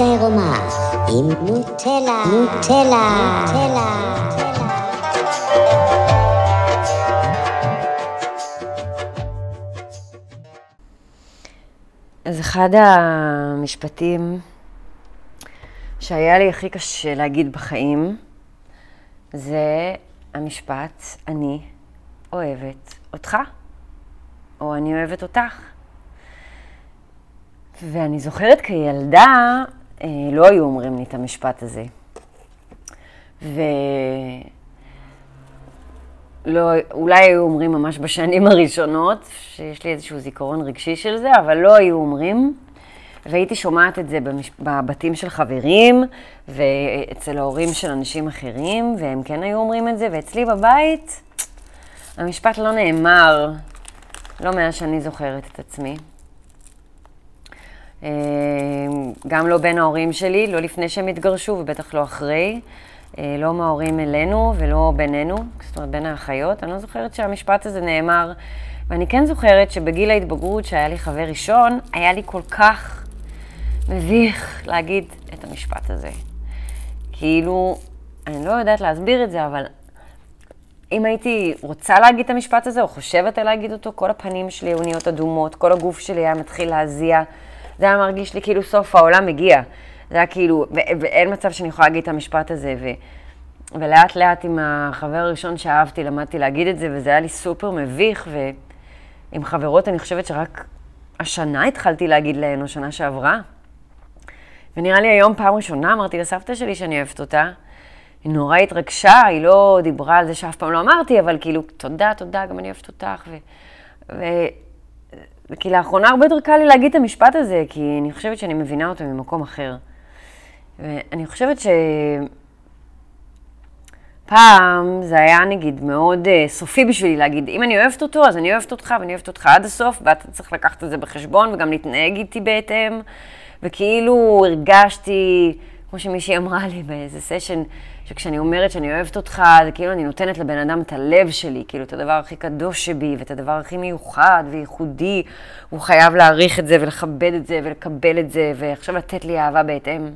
עירומה עם נוטלה, נוטלה, נוטלה. אז אחד המשפטים שהיה לי הכי קשה להגיד בחיים, זה המשפט, אני אוהבת אותך, או אני אוהבת אותך. ואני זוכרת כילדה, לא היו אומרים לי את המשפט הזה. ולא, אולי היו אומרים ממש בשנים הראשונות, שיש לי איזשהו זיכרון רגשי של זה, אבל לא היו אומרים. והייתי שומעת את זה במש... בבתים של חברים, ואצל ההורים של אנשים אחרים, והם כן היו אומרים את זה, ואצלי בבית המשפט לא נאמר, לא מאז שאני זוכרת את עצמי. אה, גם לא בין ההורים שלי, לא לפני שהם התגרשו ובטח לא אחרי. אה, לא מההורים אלינו ולא בינינו, זאת אומרת בין האחיות. אני לא זוכרת שהמשפט הזה נאמר, ואני כן זוכרת שבגיל ההתבגרות, שהיה לי חבר ראשון, היה לי כל כך מביך להגיד את המשפט הזה. כאילו, אני לא יודעת להסביר את זה, אבל אם הייתי רוצה להגיד את המשפט הזה, או חושבת על להגיד אותו, כל הפנים שלי היו נהיות אדומות, כל הגוף שלי היה מתחיל להזיע. זה היה מרגיש לי כאילו סוף העולם מגיע. זה היה כאילו, ואין מצב שאני יכולה להגיד את המשפט הזה. ו... ולאט לאט עם החבר הראשון שאהבתי, למדתי להגיד את זה, וזה היה לי סופר מביך, ועם חברות אני חושבת שרק השנה התחלתי להגיד להן, או שנה שעברה. ונראה לי היום פעם ראשונה אמרתי לסבתא שלי שאני אוהבת אותה. היא נורא התרגשה, היא לא דיברה על זה שאף פעם לא אמרתי, אבל כאילו, תודה, תודה, גם אני אוהבת אותך. ו... ו... וכי לאחרונה הרבה יותר קל לי להגיד את המשפט הזה, כי אני חושבת שאני מבינה אותו ממקום אחר. ואני חושבת ש... פעם זה היה נגיד מאוד uh, סופי בשבילי להגיד, אם אני אוהבת אותו, אז אני אוהבת אותך ואני אוהבת אותך עד הסוף, ואתה צריך לקחת את זה בחשבון וגם להתנהג איתי בהתאם. וכאילו הרגשתי, כמו שמישהי אמרה לי באיזה סשן, שכשאני אומרת שאני אוהבת אותך, זה כאילו אני נותנת לבן אדם את הלב שלי, כאילו את הדבר הכי קדוש שבי, ואת הדבר הכי מיוחד וייחודי. הוא חייב להעריך את זה ולכבד את זה ולקבל את זה, ועכשיו לתת לי אהבה בהתאם.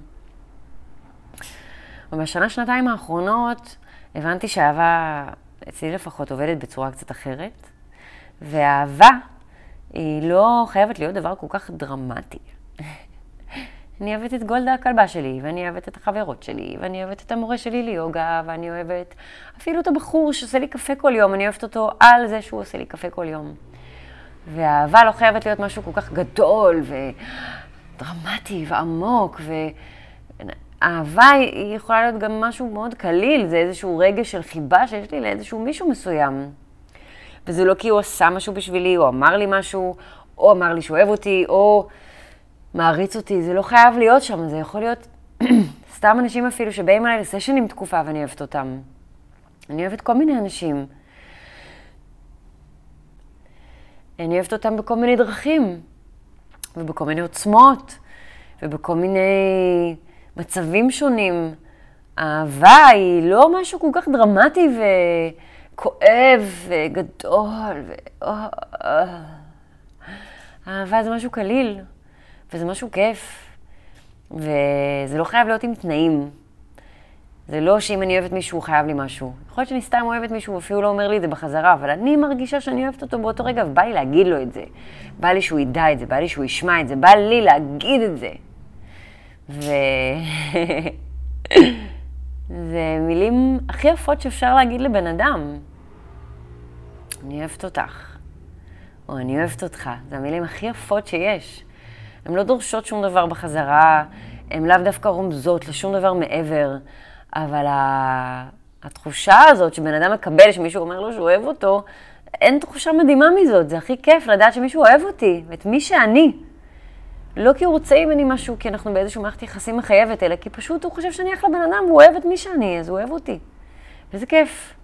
ובשנה, שנתיים האחרונות הבנתי שאהבה, אצלי לפחות, עובדת בצורה קצת אחרת, ואהבה היא לא חייבת להיות דבר כל כך דרמטי. אני אוהבת את גולדה הכלבה שלי, ואני אוהבת את החברות שלי, ואני אוהבת את המורה שלי ליוגה, ואני אוהבת אפילו את הבחור שעושה לי קפה כל יום, אני אוהבת אותו על זה שהוא עושה לי קפה כל יום. ואהבה לא חייבת להיות משהו כל כך גדול ודרמטי ועמוק, ואהבה היא יכולה להיות גם משהו מאוד קליל, זה איזשהו רגש של חיבה שיש לי לאיזשהו מישהו מסוים. וזה לא כי הוא עשה משהו בשבילי, או אמר לי משהו, או אמר לי שהוא אוהב אותי, או... מעריץ אותי, זה לא חייב להיות שם, זה יכול להיות סתם אנשים אפילו שבאים אליי לסשנים תקופה ואני אוהבת אותם. אני אוהבת כל מיני אנשים. אני אוהבת אותם בכל מיני דרכים, ובכל מיני עוצמות, ובכל מיני מצבים שונים. אהבה היא לא משהו כל כך דרמטי וכואב וגדול. ו... אהבה זה משהו קליל. וזה משהו כיף, וזה לא חייב להיות עם תנאים. זה לא שאם אני אוהבת מישהו, הוא חייב לי משהו. יכול להיות שאני סתם אוהבת מישהו, הוא אפילו לא אומר לי את זה בחזרה, אבל אני מרגישה שאני אוהבת אותו באותו רגע, ובא לי להגיד לו את זה. בא לי שהוא ידע את זה, בא לי שהוא ישמע את זה, בא לי להגיד את זה. ו... זה מילים הכי יפות שאפשר להגיד לבן אדם. אני אוהבת אותך, או אני אוהבת אותך. זה המילים הכי יפות שיש. הן לא דורשות שום דבר בחזרה, הן לאו דווקא רומזות לשום דבר מעבר, אבל התחושה הזאת שבן אדם מקבל, שמישהו אומר לו שהוא אוהב אותו, אין תחושה מדהימה מזאת. זה הכי כיף לדעת שמישהו אוהב אותי, ואת מי שאני. לא כי הוא רוצה ממני משהו, כי אנחנו באיזשהו מערכת יחסים מחייבת, אלא כי פשוט הוא חושב שאני אחלה בן אדם, והוא אוהב את מי שאני, אז הוא אוהב אותי. וזה כיף.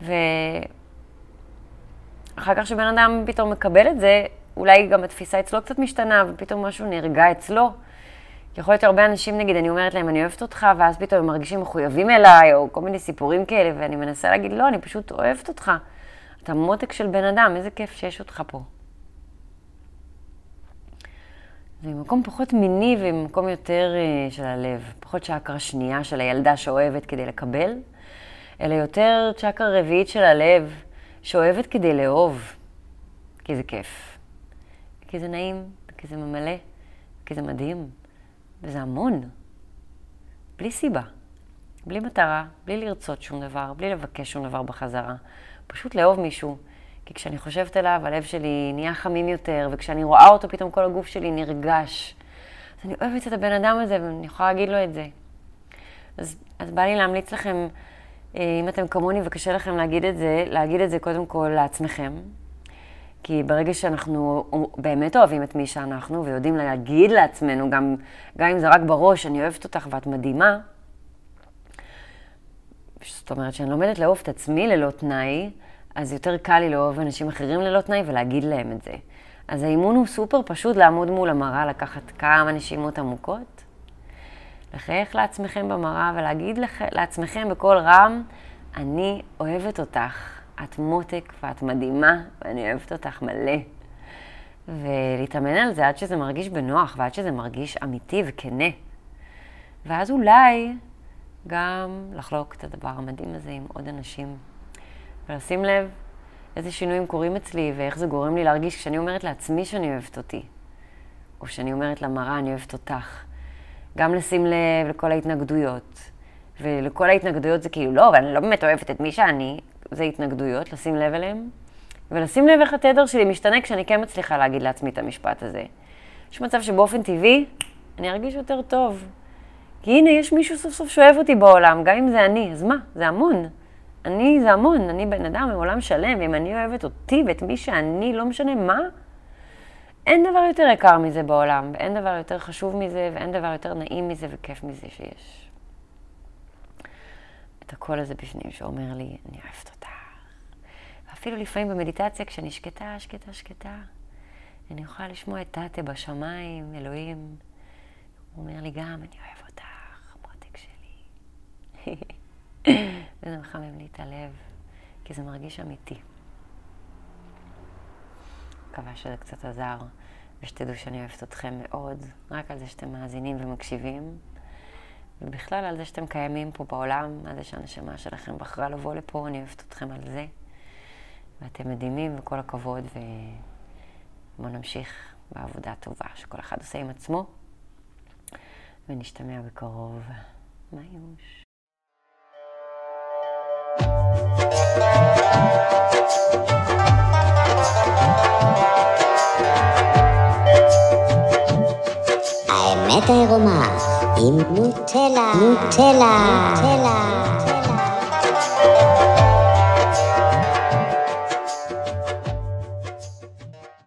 ואחר כך שבן אדם פתאום מקבל את זה, אולי גם התפיסה אצלו קצת משתנה, ופתאום משהו נרגע אצלו. יכול להיות הרבה אנשים, נגיד, אני אומרת להם, אני אוהבת אותך, ואז פתאום הם מרגישים מחויבים אליי, או כל מיני סיפורים כאלה, ואני מנסה להגיד, לא, אני פשוט אוהבת אותך. אתה מותק של בן אדם, איזה כיף שיש אותך פה. זה ממקום פחות מיני וממקום יותר אה, של הלב. פחות צ'קרה שנייה של הילדה שאוהבת כדי לקבל, אלא יותר צ'קרה רביעית של הלב, שאוהבת כדי לאהוב. כי זה כיף. כי זה נעים, כי זה ממלא, כי זה מדהים. וזה המון. בלי סיבה. בלי מטרה, בלי לרצות שום דבר, בלי לבקש שום דבר בחזרה. פשוט לאהוב מישהו. כי כשאני חושבת עליו, הלב שלי נהיה חמים יותר, וכשאני רואה אותו, פתאום כל הגוף שלי נרגש. אז אני אוהבת את הבן אדם הזה, ואני יכולה להגיד לו את זה. אז, אז בא לי להמליץ לכם, אה, אם אתם כמוני וקשה לכם להגיד את זה, להגיד את זה קודם כל לעצמכם. כי ברגע שאנחנו באמת אוהבים את מי שאנחנו, ויודעים להגיד לעצמנו, גם, גם אם זה רק בראש, אני אוהבת אותך ואת מדהימה, זאת אומרת שאני לומדת לאהוב את עצמי ללא תנאי, אז יותר קל לי לאהוב אנשים אחרים ללא תנאי ולהגיד להם את זה. אז האימון הוא סופר פשוט לעמוד מול המראה, לקחת כמה נשימות עמוקות, לחייך לעצמכם במראה ולהגיד לח... לעצמכם בקול רם, אני אוהבת אותך, את מותק ואת מדהימה ואני אוהבת אותך מלא. ולהתאמן על זה עד שזה מרגיש בנוח ועד שזה מרגיש אמיתי וכנה. ואז אולי גם לחלוק את הדבר המדהים הזה עם עוד אנשים. ולשים לב איזה שינויים קורים אצלי ואיך זה גורם לי להרגיש כשאני אומרת לעצמי שאני אוהבת אותי, או כשאני אומרת למראה אני אוהבת אותך. גם לשים לב לכל ההתנגדויות. ולכל ההתנגדויות זה כאילו, לא, אבל אני לא באמת אוהבת את מי שאני, זה התנגדויות, לשים לב אליהם. ולשים לב איך התדר שלי משתנה כשאני כן מצליחה להגיד לעצמי את המשפט הזה. יש מצב שבאופן טבעי אני ארגיש יותר טוב. כי הנה, יש מישהו סוף סוף שאוהב אותי בעולם, גם אם זה אני, אז מה? זה המון. אני זה המון, אני בן אדם עם עולם שלם, ואם אני אוהבת אותי ואת מי שאני, לא משנה מה, אין דבר יותר יקר מזה בעולם, ואין דבר יותר חשוב מזה, ואין דבר יותר נעים מזה וכיף מזה שיש. את הקול הזה בפנים שאומר לי, אני אוהבת אותך. ואפילו לפעמים במדיטציה, כשאני שקטה, שקטה, שקטה, אני יכולה לשמוע את תתה בשמיים, אלוהים. הוא אומר לי גם, אני אוהב אותך, מותק שלי. וזה מחמם לי את הלב, כי זה מרגיש אמיתי. מקווה שזה קצת עזר, ושתדעו שאני אוהבת אתכם מאוד, רק על זה שאתם מאזינים ומקשיבים, ובכלל על זה שאתם קיימים פה בעולם, על זה שהנשמה שלכם בחרה לבוא לפה, אני אוהבת אתכם על זה. ואתם מדהימים, וכל הכבוד, ובואו נמשיך בעבודה הטובה שכל אחד עושה עם עצמו, ונשתמע בקרוב. מיוש. האמת העירומה Nutella. Nutella. Nutella. Nutella.